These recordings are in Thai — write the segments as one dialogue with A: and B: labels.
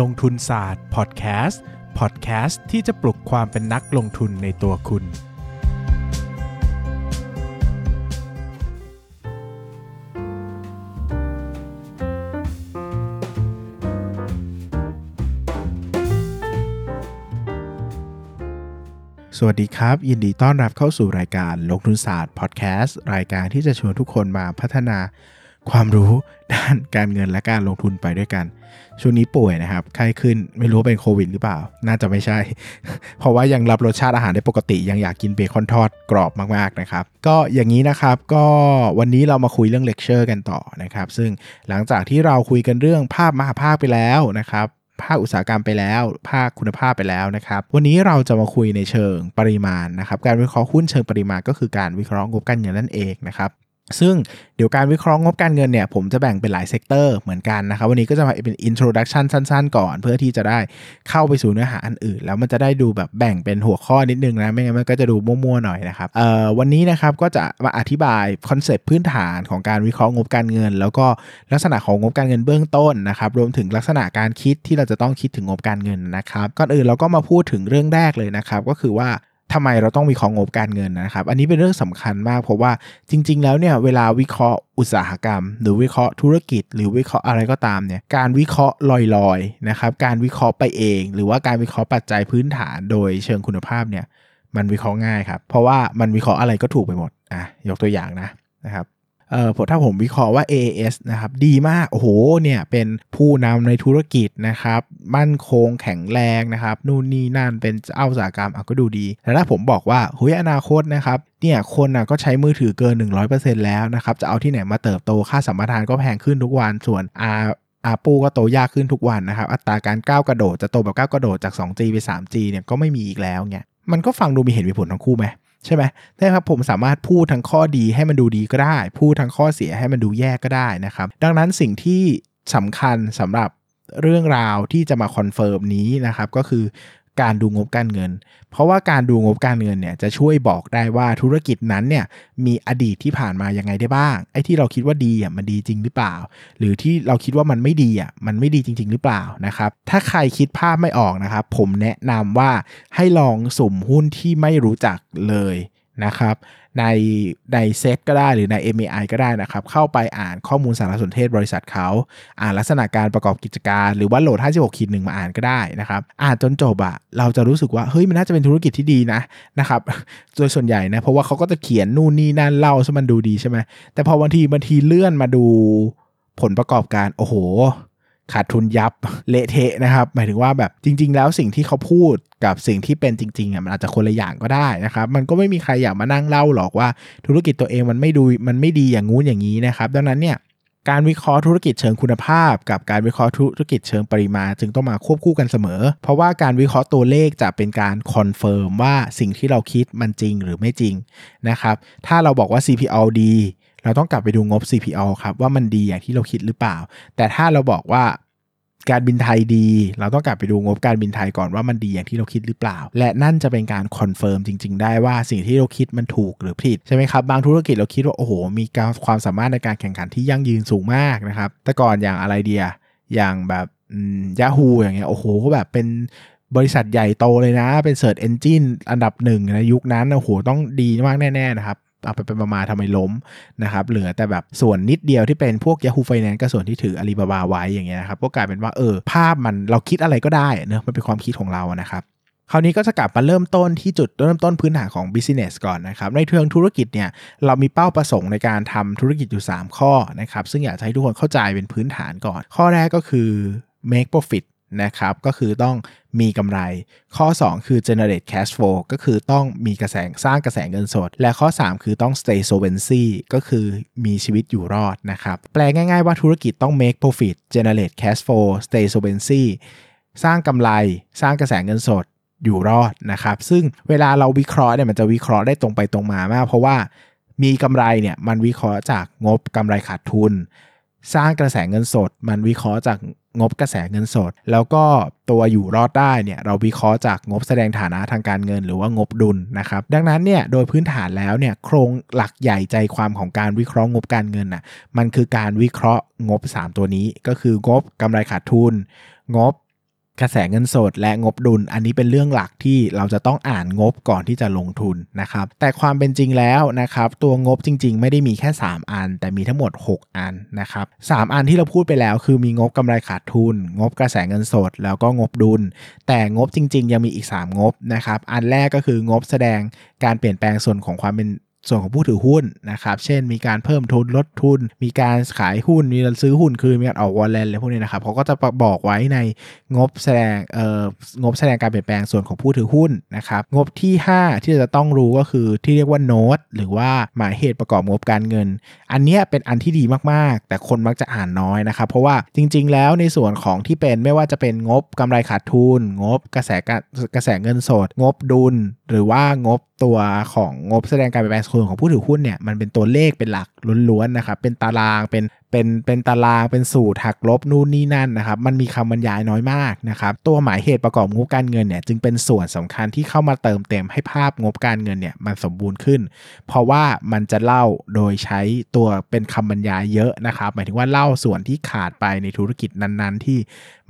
A: ลงทุนศาสตร์พอดแคสต์พอดแคสต์ที่จะปลุกความเป็นนักลงทุนในตัวคุณ สวัสดีครับ ยินดีต้อนรับเข้าสู่รายการลงทุนศาสตร์พอดแคสต์รายการที่จะชวนทุกคนมาพัฒนา ความรู้ด้านการเงินและการลงทุนไปด้วยกัน ช่วงนี้ป่วยนะครับ ไข้ขึ้นไม่รู้เป็นโควิดหรือเปล่า น่าจะไม่ใช่ เพราะว่ายังรับรสชาติอาหารได้ปกติยังอยากกินเบคอนทอดกรอบมากๆนะครับ ก็อย่างนี้นะครับก็วันนี้เรามาคุยเรื่องเลคเชอร์กันต่อนะครับ ซึ่งหลังจากที่เราคุยกันเรื่องภาพมหาภาคไปแล้วนะครับภาคอุตสาหกรรมไปแล้ว ภาคคุณภาพไปแล้วนะครับ วันนี้เราจะมาคุยในเชิงปริมาณนะครับ การวิเคราะห์หุ้นเชิงปริมาณก็คือการวิเคราะห์งบการเงินนั่นเองนะครับ ซึ่งเดี๋ยวการวิเคราะห์งบการเงินเนี่ยผมจะแบ่งเป็นหลาย sector เหมือนกันนะครับ วันนี้ก็จะมาเป็น introduction สั้น ๆ ก่อน เพื่อที่จะได้เข้าไปสู่เนื้อหาอันอื่น แล้วมันจะได้ดูแบบแบ่งเป็นหัวข้อนิดนึงนะ ไม่งั้นมันก็จะดูมั่วๆหน่อยนะครับเอ่อวันนี้นะครับก็จะมาอธิบาย concept พื้นฐานของการวิเคราะห์งบการเงิน แล้วก็ลักษณะของงบการเงินเบื้องต้นนะครับรวมถึงลักษณะการคิดที่เราจะต้องคิดถึงงบการเงินนะครับก่อนอื่นเราก็มาพูดถึงเรื่องแรกเลยนะครับก็คือว่า ทำไมเราต้องวิเคราะห์งบการเงินนะครับ อันนี้เป็นเรื่องสำคัญมาก เพราะว่าจริง ๆ แล้วเนี่ยเวลาวิเคราะห์อุตสาหกรรม หรือวิเคราะห์ธุรกิจ หรือวิเคราะห์อะไรก็ตามเนี่ยการวิเคราะห์ลอยๆนะครับการวิเคราะห์ไปเอง หรือว่าการวิเคราะห์ปัจจัยพื้นฐานโดยเชิงคุณภาพเนี่ยมันวิเคราะห์ง่ายครับเพราะว่ามันวิเคราะห์อะไรก็ถูกไปหมดอะยกตัวอย่างนะนะครับ เอ่อถ้าผมวิเคราะห์ว่า AAS นะครับดีมาก โอ้โหเนี่ยเป็นผู้นำในธุรกิจนะครับ มั่นคงแข็งแรงนะครับนู่นนี่นั่นเป็นเจ้าอุตสาหกรรมอะก็ดูดีแต่ถ้าผมบอกว่าเฮ้ยอนาคตนะครับเนี่ยคนน่ะก็ใช้มือถือเกิน 100%แล้วนะครับจะเอาที่ไหนมาเติบโตค่าสัมปทานก็แพงขึ้นทุกวันส่วนอาอาปูก็โตยากขึ้นทุกวันนะครับ อัตราการก้าวกระโดดจะโตแบบก้าวกระโดดจาก 2G ไป 3G เนี่ยก็ไม่มีอีกแล้วเนี่ยมันก็ฟังดูมีเหตุมีผลทั้งคู่ไหม ใช่ไหมได้ครับผมสามารถพูดทั้งข้อดีให้มันดูดีก็ได้ พูดทั้งข้อเสียให้มันดูแย่ก็ได้นะครับ ดังนั้นสิ่งที่สำคัญสำหรับเรื่องราวที่จะมา confirm นี้นะครับ ก็คือ การดูงบการเงิน เพราะว่าการดูงบการเงินเนี่ยจะช่วยบอกได้ว่าธุรกิจนั้นเนี่ยมีอดีตที่ผ่านมายังไงได้บ้าง ไอ้ที่เราคิดว่าดีอะมันดีจริงหรือเปล่า หรือที่เราคิดว่ามันไม่ดีอะมันไม่ดีจริง ๆ หรือเปล่านะครับ ถ้าใครคิดภาพไม่ออกนะครับ ผมแนะนำว่าให้ลองสุ่มหุ้นที่ไม่รู้จักเลย นะครับในในเซ็ตก็ได้หรือใน MAI ก็ได้นะครับ เข้าไปอ่านข้อมูลสารสนเทศบริษัทเขา อ่านลักษณะการประกอบกิจการ หรือว่าโหลด 56ขีดหนึ่งมาอ่านก็ได้นะครับ อ่านจนจบอะเราจะรู้สึกว่า เฮ้ย มันน่าจะเป็นธุรกิจที่ดีนะนะครับโดยส่วนใหญ่นะ เพราะว่าเขาก็จะเขียนนู่นนี่นั่นเล่าซะมันดูดีใช่ไหมแต่พอบางทีบางทีเลื่อนมาดูผลประกอบการโอ้โห ขาดทุนยับเละเทะนะครับหมายถึงว่าแบบจริง ๆ แล้วสิ่งที่เขาพูดกับสิ่งที่เป็นจริงๆอะมันอาจจะคนละอย่างก็ได้นะครับมันก็ไม่มีใครอยากมานั่งเล่าหรอกว่าธุรกิจตัวเองมันไม่ดูมันไม่ดีอย่างงู้นอย่างนี้นะครับดังนั้นเนี่ยการวิเคราะห์ธุรกิจเชิงคุณภาพ กับการวิเคราะห์ธุรกิจเชิงปริมาณจึงต้องมาควบคู่กันเสมอ เพราะว่าการวิเคราะห์ตัวเลขจะเป็นการ confirm ว่าสิ่งที่เราคิดมันจริงหรือไม่จริงนะครับถ้าเราบอกว่า CPALL ดี เราต้องกลับไปดูงบ CPALL ครับว่ามันดีอย่างที่เราคิดหรือเปล่า แต่ถ้าเราบอกว่าการบินไทยดี เราต้องกลับไปดูงบการบินไทยก่อนว่ามันดีอย่างที่เราคิดหรือเปล่า และนั่นจะเป็นการ confirm จริง ๆ ได้ว่าสิ่งที่เราคิดมันถูกหรือผิดใช่ไหมครับ บางธุรกิจเราคิดว่าโอ้โห มีการความสามารถในการแข่งขันที่ยั่งยืนสูงมากนะครับ แต่ก่อนอย่างอะไรเดียอย่างแบบ Yahoo อย่างเงี้ยโอ้โหก็แบบเป็นบริษัทใหญ่โตเลยนะ เป็น search engine อันดับหนึ่งในยุคนั้นโอ้โหต้องดีมากแน่ ๆ นะครับ เอาไปเป็นประมาณทำไมล้มนะครับเหลือแต่แบบส่วนนิดเดียวที่เป็นพวก Yahoo Finance ก็ส่วนที่ถืออาลีบาบาไว้อย่างเงี้ยนะครับก็กลายเป็นว่าเออภาพมันเราคิดอะไรก็ได้เนอะมันเป็นความคิดของเรานะครับคราวนี้ก็จะกลับมาเริ่มต้นที่จุดเริ่มต้นพื้นฐานของ business ก่อนนะครับ ในเชิงธุรกิจเนี่ยเรามีเป้าประสงค์ในการทำธุรกิจอยู่ 3 ข้อนะครับ ซึ่งอยากให้ทุกคนเข้าใจเป็นพื้นฐานก่อน ข้อแรกก็คือ make profit นะครับก็คือต้องมีกำไร ข้อ 2 คือ generate cash flow ก็คือต้องมีกระแสสร้างกระแสเงินสด และข้อ 3 คือต้อง stay solvency ก็คือมีชีวิตอยู่รอดนะครับแปลง่ายๆว่าธุรกิจต้อง make profit generate cash flow stay solvency สร้างกำไรสร้างกระแสเงินสดอยู่รอดนะครับซึ่งเวลาเราวิเคราะห์เนี่ยมันจะวิเคราะห์ได้ตรงไปตรงมามาก เพราะว่ามีกำไรเนี่ยมันวิเคราะห์จากงบกำไรขาดทุน สร้างกระแสเงินสด มันวิเคราะห์จาก งบกระแสเงินสด แล้วก็ตัวอยู่รอดได้เนี่ยเราวิเคราะห์จากงบแสดงฐานะทางการเงินหรือว่างบดุลนะครับดังนั้นเนี่ยโดยพื้นฐานแล้วเนี่ยโครงหลักใหญ่ใจความของการวิเคราะห์งบการเงินน่ะมันคือการวิเคราะห์งบ 3 ตัวนี้ก็คืองบกำไรขาดทุน งบ กระแสเงินสดและงบดุล อันนี้เป็นเรื่องหลักที่เราจะต้องอ่านงบก่อนที่จะลงทุนนะครับ แต่ความเป็นจริงแล้วนะครับ ตัวงบจริง ๆ ไม่ได้มีแค่ 3 อัน แต่มีทั้งหมด 6 อันนะครับสอันที่เราพูดไปแล้ว คือมีงบกำไรขาดทุน งบกระแสเงินสด แล้วก็งบดุล แต่งบจริง ๆ ยังมีอีก 3 งบนะครับ อันแรกก็คืองบแสดงการเปลี่ยนแปลงส่วนของความเป็น ส่วนของผู้ถือหุ้นนะครับเช่นมีการเพิ่มทุนลดทุน มีการขายหุ้นมีการซื้อหุ้นคืนมีการออกวอลเลนอะไรพวกนี้นะครับเขาก็จะบอกไว้ในงบแสดงเอ่องบแสดงการเปลี่ยนแปลงส่วนของผู้ถือหุ้นนะครับงบที่ 5 ที่จะต้องรู้ก็คือที่เรียกว่าโน้ตหรือว่าหมายเหตุประกอบงบการเงิน อันนี้เป็นอันที่ดีมากๆ แต่คนมักจะอ่านน้อยนะครับ เพราะว่าจริง ๆ แล้วในส่วนของที่เป็นไม่ว่าจะเป็นงบกำไรขาดทุน งบกระแสกระแสเงินสด งบดุล หรือว่างบตัวของงบแสดงการเปลี่ยนแปลงส่วนของผู้ถือหุ้นเนี่ยมันเป็นตัวเลขเป็นหลักล้วนๆนะครับเป็นตารางเป็นเป็นเป็นตารางเป็นสูตรหักลบนู่นนี่นั่นนะครับมันมีคำบรรยายน้อยมากนะครับตัวหมายเหตุประกอบงบการเงินเนี่ยจึงเป็นส่วนสำคัญที่เข้ามาเติมเต็มให้ภาพงบการเงินเนี่ยมันสมบูรณ์ขึ้น เพราะว่ามันจะเล่าโดยใช้ตัวเป็นคำบรรยายเยอะนะครับหมายถึงว่าเล่าส่วนที่ขาดไปในธุรกิจนั้นๆ ที่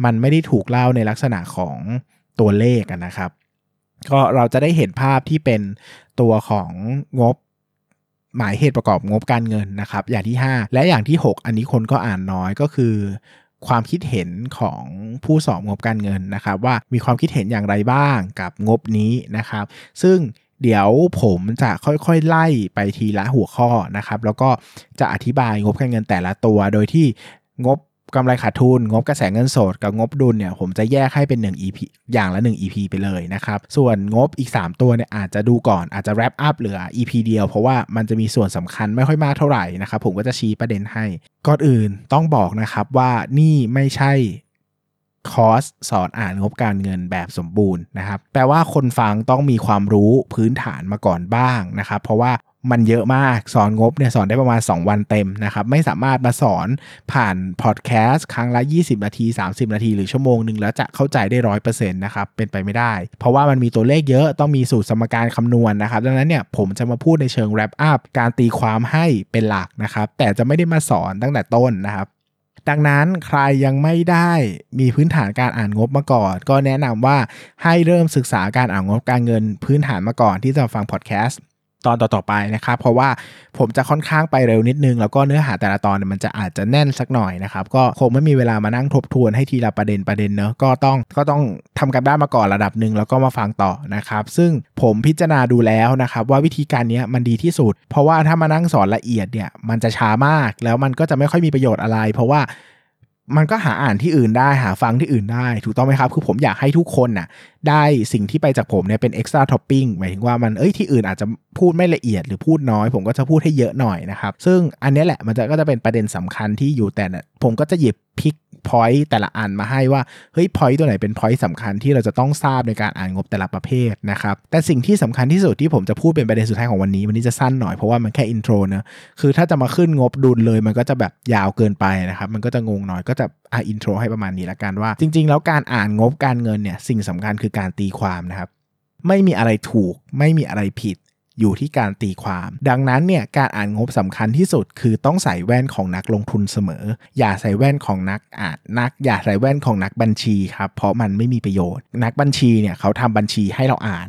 A: มันไม่ได้ถูกเล่าในลักษณะของตัวเลขนะครับก็เราจะได้เห็นภาพที่เป็นตัวของงบ หมายเหตุประกอบงบการเงินนะครับ อย่างที่ 5 และอย่างที่ 6 อันนี้คนก็อ่านน้อยก็คือ ความคิดเห็นของผู้สอบงบการเงินนะครับ ว่ามีความคิดเห็นอย่างไรบ้างกับงบนี้นะครับ ซึ่งเดี๋ยวผมจะค่อยๆ ไล่ไปทีละหัวข้อนะครับ แล้วก็จะอธิบายงบการเงินแต่ละตัวโดยที่งบ กำไรขาดทุน งบกระแสเงินสดกับงบดุลเนี่ยผมจะแยกให้เป็น 1 EP อย่างละ 1 EP ไปเลยนะครับ ส่วนงบอีก 3 ตัวเนี่ยอาจจะดูก่อนอาจจะ wrap up เหลือ EP เดียว เพราะว่ามันจะมีส่วนสำคัญไม่ค่อยมากเท่าไหร่นะครับ ผมก็จะชี้ประเด็นให้ ก่อนอื่นต้องบอกนะครับว่านี่ไม่ใช่คอร์สสอนอ่านงบการเงินแบบสมบูรณ์นะครับ แปลว่าคนฟังต้องมีความรู้พื้นฐานมาก่อนบ้างนะครับ เพราะว่า มันเยอะมากสอนงบเนี่ยสอนได้ประมาณ 2 วันเต็มนะครับไม่สามารถมาสอนผ่านพอดแคสต์ครั้งละ 20 นาที 30 นาที หรือชั่วโมงหนึ่งแล้วจะเข้าใจได้ร้อยเปอร์เซ็นต์นะครับเป็นไปไม่ได้ เพราะว่ามันมีตัวเลขเยอะต้องมีสูตรสมการคำนวณนนะครับดังนั้นเนี่ยผมจะมาพูดในเชิง wrap up การตีความให้เป็นหลักนะครับแต่จะไม่ได้มาสอนตั้งแต่ต้นนะครับดังนั้นใครยังไม่ได้มีพื้นฐานการอ่านงบมาก่อน ก็แนะนำว่าให้เริ่มศึกษาการอ่านงบการเงินพื้นฐานมาก่อนที่จะฟังพอดแคสต์ ตอนต่อๆไปนะครับ เพราะว่าผมจะค่อนข้างไปเร็วนิดนึง แล้วก็เนื้อหาแต่ละตอนมันจะอาจจะแน่นสักหน่อยนะครับก็คงไม่มีเวลามานั่งทบทวนให้ทีละประเด็นประเด็นเนอะก็ต้องก็ต้องทำกันบ้านมาก่อนระดับหนึ่งแล้วก็มาฟังต่อนะครับ ซึ่งผมพิจารณาดูแล้วนะครับว่าวิธีการนี้มันดีที่สุด เพราะว่าถ้ามานั่งสอนละเอียดเนี่ยมันจะช้ามากแล้วมันก็จะไม่ค่อยมีประโยชน์อะไร เพราะว่า มันก็หาอ่านที่อื่นได้หาฟังที่อื่นได้ ถูกต้องไหมครับ คือผมอยากให้ทุกคนน่ะ ได้สิ่งที่ไปจากผมเนี่ยเป็น extra topping หมายถึงว่ามันเอ้ยที่อื่นอาจจะพูดไม่ละเอียดหรือพูดน้อย ผมก็จะพูดให้เยอะหน่อยนะครับ ซึ่งอันนี้แหละมันจะก็จะเป็นประเด็นสำคัญที่อยู่แต่ผมก็จะหยิบ pick point แต่ละอันมาให้ว่าเฮ้ย point ตัวไหนเป็น point สำคัญที่เราจะต้องทราบในการอ่านงบแต่ละประเภทนะครับแต่สิ่งที่สำคัญที่สุดที่ผมจะพูดเป็นประเด็นสุดท้ายของวันนี้วันนี้จะสั้นหน่อยเพราะว่ามันแค่ intro เนอะคือถ้าจะมาขึ้นงบดุลเลยมันก็จะแบบยาวเกินไปนะครับมันก็จะงงหน่อยก็จะอ่าอินโทรให้ประมาณนี้ละกันว่า จริง ๆ แล้วการอ่านงบการเงินเนี่ยสิ่งสำคัญคือการตีความนะครับไม่มีอะไรถูกไม่มีอะไรผิด อยู่ที่การตีความ ดังนั้นเนี่ยการอ่านงบสำคัญที่สุด คือต้องใส่แว่นของนักลงทุนเสมอ อย่าใส่แว่นของนักอ่านนัก อย่าใส่แว่นของนักบัญชีครับเพราะมันไม่มีประโยชน์ นักบัญชีเนี่ยเขาทำบัญชีให้เราอ่าน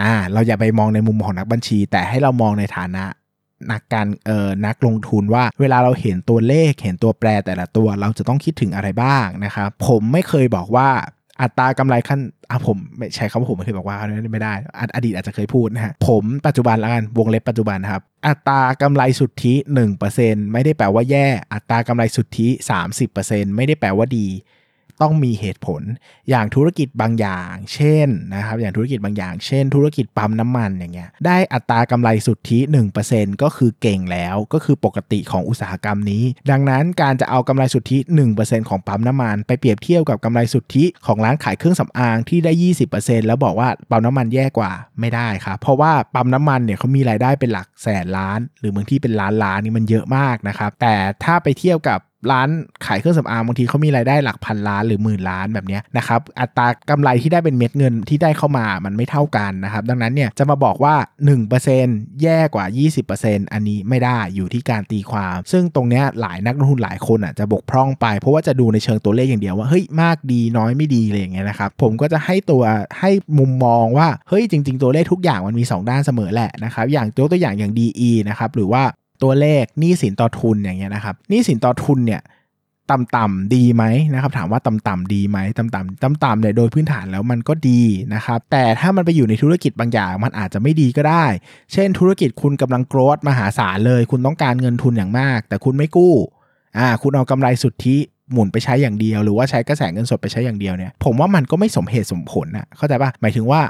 A: อ่าเราอย่าไปมองในมุมของนักบัญชี แต่ให้เรามองในฐานะนักการเอ่อนักลงทุนว่าเวลาเราเห็นตัวเลขเห็นตัวแปรแต่ละตัว เราจะต้องคิดถึงอะไรบ้างนะครับผมไม่เคยบอกว่า อัตรากำไรขั้นอะผมไม่ใช้คำว่าผมไม่เคยบอกว่าไม่ได้อดีตอาจจะเคยพูดนะฮะผมปัจจุบันละกันวงเล็บปัจจุบันครับ อัตรากำไรสุทธิ 1%ไม่ได้แปลว่าแย่ อัตรากำไรสุทธิ 30%ไม่ได้แปลว่าดี ต้องมีเหตุผล อย่างธุรกิจบางอย่าง เช่นนะครับ อย่างธุรกิจบางอย่าง เช่น ธุรกิจปั๊มน้ำมันอย่างเงี้ย ได้อัตรากำไรสุทธิ 1%ก็คือเก่งแล้ว ก็คือปกติของอุตสาหกรรมนี้ ดังนั้นการจะเอากำไรสุทธิ 1%ของปั๊มน้ำมัน ไปเปรียบเทียบกับกำไรสุทธิของร้านขายเครื่องสำอางที่ได้ 20%แล้วบอกว่าปั๊มน้ำมันแย่กว่าไม่ได้ครับ เพราะว่าปั๊มน้ำมันเนี่ยเขามีรายได้เป็นหลักแสนล้าน หรือบางที่เป็นล้านล้านนี่มันเยอะมากนะครับ แต่ถ้าไปเทียบกับ ร้านขายเครื่องสำอางบางทีเขามีรายได้หลักพันล้านหรือหมื่นล้านแบบนี้นะครับอัตรากำไรที่ได้เป็นเม็ดเงินที่ได้เข้ามามันไม่เท่ากันนะครับดังนั้นเนี่ยจะมาบอกว่า 1%แย่กว่า 20%อันนี้ไม่ได้อยู่ที่การตีความ ซึ่งตรงเนี้ยหลายนักลงทุนหลายคนอะจะบกพร่องไป เพราะว่าจะดูในเชิงตัวเลขอย่างเดียวว่าเฮ้ยมากดีน้อยไม่ดีอะไรอย่างเงี้ยนะครับผมก็จะให้ตัวให้มุมมองว่าเฮ้ยจริง ๆ ตัวเลขทุกอย่างมันมี 2 ด้านเสมอแหละนะครับอย่างยกตัวอย่างอย่าง DE นะครับหรือว่า ตัวเลขหนี้สินต่อทุนอย่างเงี้ยนะครับหนี้สินต่อทุนเนี่ยต่ำๆดีไหมนะครับถามว่าต่ำๆดีไหมต่ำๆต่ำๆเนี่ยโดยพื้นฐานแล้วมันก็ดีนะครับแต่ถ้ามันไปอยู่ในธุรกิจบางอย่างมันอาจจะไม่ดีก็ได้ เช่น ธุรกิจคุณกำลังโกรธมหาศาลเลย คุณต้องการเงินทุนอย่างมาก แต่คุณไม่กู้อ่าคุณเอากำไรสุทธิหมุนไปใช้อย่างเดียว หรือว่าใช้กระแสเงินสดไปใช้อย่างเดียวเนี่ยผมว่ามันก็ไม่สมเหตุสมผลนะเข้าใจปะหมายถึงว่า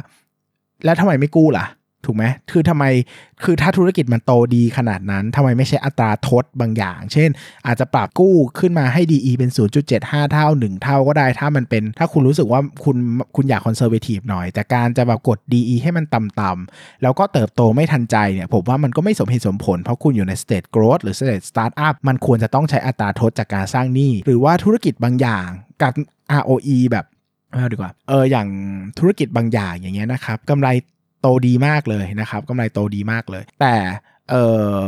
A: แล้วทำไมไม่กู้ล่ะ ถูกไหมคือทำไมคือถ้าธุรกิจมันโตดีขนาดนั้นทำไมไม่ใช่อัตราทดบางอย่าง เช่น อาจจะปรับกู้ขึ้นมาให้ DE เป็น 0.75 เท่า 1 เท่าก็ได้ถ้ามันเป็น ถ้าคุณรู้สึกว่าคุณคุณอยากคอนเซอร์เวทีฟหน่อย แต่การจะแบบกด DE ให้มันต่ำๆแล้วก็เติบโตไม่ทันใจเนี่ยผมว่ามันก็ไม่สมเหตุสมผล เพราะคุณอยู่ใน state growth หรือ state startup มันควรจะต้องใช้อัตราทดจากการสร้างหนี้หรือว่าธุรกิจบางอย่างกับ ROE แบบเอาดีกว่า เออ อย่างธุรกิจบางอย่างอย่างเงี้ยนะครับกำไร โตดีมากเลยนะครับกำไรโตดีมากเลย แต่เออ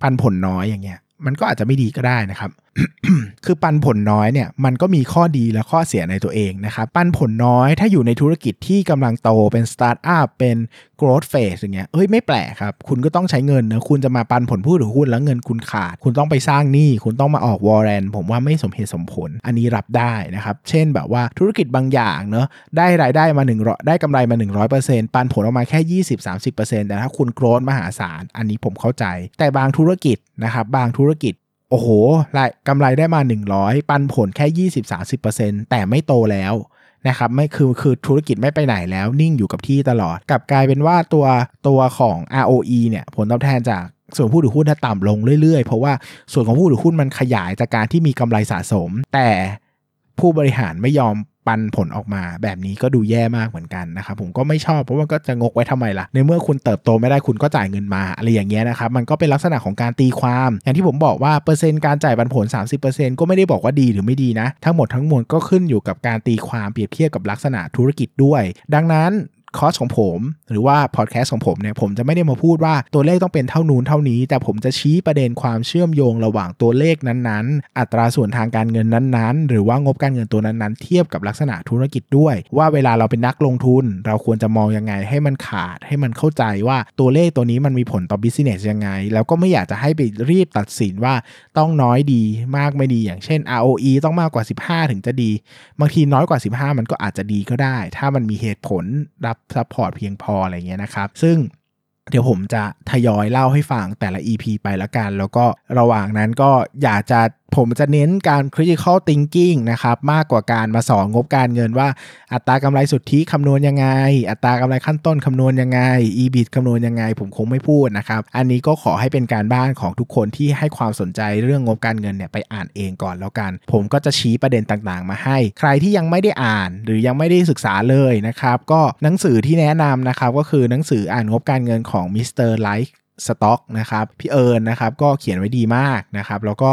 A: ปันผลน้อยอย่างเงี้ยมันก็อาจจะไม่ดีก็ได้นะครับ คือปันผลน้อยเนี่ยมันก็มีข้อดีและข้อเสียในตัวเองนะครับ ปันผลน้อยถ้าอยู่ในธุรกิจที่กำลังโตเป็นสตาร์ทอัพเป็น growth phase อย่างเงี้ยเอ้ยไม่แปลกครับ คุณก็ต้องใช้เงินนะคุณจะมาปันผลผู้ถือหุ้นแล้วเงินคุณขาด คุณต้องไปสร้างหนี้คุณต้องมาออก warrant ผมว่าไม่สมเหตุสมผล อันนี้รับได้นะครับ เช่นแบบว่าธุรกิจบางอย่างเนอะได้รายได้มา1นึ่งได้กำไรมา 100%ปันผลออกมาแค่ 20-30%แต่ถ้าคุณโกรธมหาศาลอันนี้ผมเข้าใจ แต่บางธุรกิจนะครับบางธุรกิจ โอ้โหรายกำไรได้มา 100 ปันผลแค่ 20-30%แต่ไม่โตแล้วนะครับไม่คือคือธุรกิจไม่ไปไหนแล้วนิ่งอยู่กับที่ตลอดกลับกลายเป็นว่าตัวตัวของ ROE เนี่ยผลตอบแทนจากส่วนผู้ถือหุ้นถ้าต่ำลงเรื่อยๆ เพราะว่าส่วนของผู้ถือหุ้นมันขยายจากการที่มีกำไรสะสม แต่ผู้บริหารไม่ยอม ปันผลออกมาแบบนี้ก็ดูแย่มากเหมือนกันนะครับผมก็ไม่ชอบเพราะว่าก็จะงกไว้ทำไมล่ะ ในเมื่อคุณเติบโตไม่ได้คุณก็จ่ายเงินมาอะไรอย่างเงี้ยนะครับมันก็เป็นลักษณะของการตีความ อย่างที่ผมบอกว่าเปอร์เซ็นต์การจ่ายปันผล 30%ก็ไม่ได้บอกว่าดีหรือไม่ดีนะ ทั้งหมดทั้งมวลก็ขึ้นอยู่กับการตีความเปรียบเทียบกับลักษณะธุรกิจด้วย ดังนั้น คอร์สของผม หรือว่าพอดแคสต์ของผมเนี่ยผมจะไม่ได้มาพูดว่าตัวเลขต้องเป็นเท่านู้นเท่านี้ แต่ผมจะชี้ประเด็นความเชื่อมโยงระหว่างตัวเลขนั้นๆ อัตราส่วนทางการเงินนั้นๆ หรือว่างบการเงินตัวนั้นๆ เทียบกับลักษณะธุรกิจด้วย ว่าเวลาเราเป็นนักลงทุน เราควรจะมองยังไงให้มันขาด ให้มันเข้าใจว่าตัวเลขตัวนี้มันมีผลต่อ business ยังไง แล้วก็ไม่อยากจะให้ไปรีบตัดสินว่าต้องน้อยดีมากไม่ดีอย่างเช่น ROE ต้องมากกว่า 15 ถึงจะดี บางทีน้อยกว่า 15 มันก็อาจจะดีก็ได้ ถ้ามันมีเหตุผลรับ support เพียงพออะไรเงี้ยนะครับ ซึ่ง เดี๋ยวผมจะทยอยเล่าให้ฟังแต่ละ EP ไปละกัน แล้วก็ระหว่างนั้นก็อยากจะผมจะเน้นการ critical thinking นะครับ มากกว่าการมาสอนงบการเงินว่า อัตรากำไรสุทธิคำนวณยังไง อัตรากำไรขั้นต้นคำนวณยังไง EBIT คำนวณยังไง ผมคงไม่พูดนะครับ อันนี้ก็ขอให้เป็นการบ้านของทุกคนที่ให้ความสนใจเรื่องงบการเงินเนี่ยไปอ่านเองก่อนแล้วกัน ผมก็จะชี้ประเด็นต่างๆ มาให้ ใครที่ยังไม่ได้อ่าน หรือยังไม่ได้ศึกษาเลยนะครับ ก็หนังสือที่แนะนำนะครับก็คือหนังสืออ่านงบการเงินของ Mr. LikeStock นะครับพี่เอิญนะครับก็เขียนไว้ดีมากนะครับ แล้วก็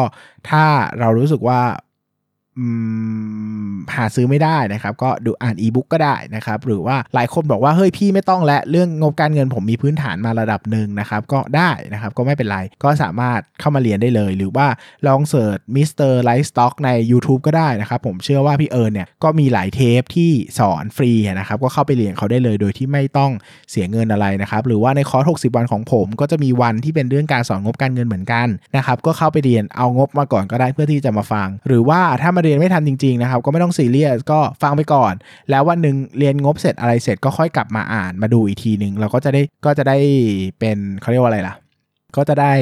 A: ถ้าเรารู้สึกว่า หาซื้อไม่ได้นะครับ ก็ดูอ่านอีบุ๊กก็ได้นะครับ หรือว่าหลายคนบอกว่า เฮ้ยพี่ไม่ต้องและเรื่องงบการเงินผมมีพื้นฐานมาระดับหนึ่งนะครับ ก็ได้นะครับ ก็ไม่เป็นไร ก็สามารถเข้ามาเรียนได้เลย หรือว่าลอง search Mr. LikeStock ใน YouTube ก็ได้นะครับ ผมเชื่อว่าพี่เอิญเนี่ยก็มีหลายเทปที่สอนฟรีนะครับ ก็เข้าไปเรียนเขาได้เลย โดยที่ไม่ต้องเสียเงินอะไรนะครับ หรือว่าในคอร์ส 60 วันของผม ก็จะมีวันที่เป็นเรื่องการสอนงบการเงินเหมือนกันนะครับ ก็เข้าไปเรียนเอางบมาก่อนก็ได้เพื่อที่จะมาฟัง หรือว่าถ้ามาเรียนไม่ทันจริงๆนะครับก็ไม่ต้องซีเรียสก็ฟังไปก่อน แล้ววันหนึ่งเรียนงบเสร็จอะไรเสร็จก็ค่อยกลับมาอ่านมาดูอีกทีหนึ่งเราก็จะได้ก็จะได้เป็นเขาเรียกว่าอะไรล่ะ ก็จะได้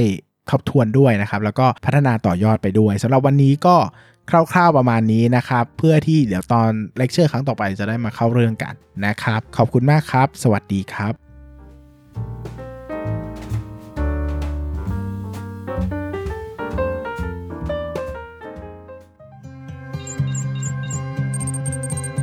A: ทบทวนด้วยนะครับ แล้วก็พัฒนาต่อยอดไปด้วยสำหรับวันนี้ก็คร่าวๆประมาณนี้นะครับ เพื่อที่เดี๋ยวตอนเลคเชอร์ครั้งต่อไปจะได้มาเข้าเรื่องกันนะครับ ขอบคุณมากครับ สวัสดีครับ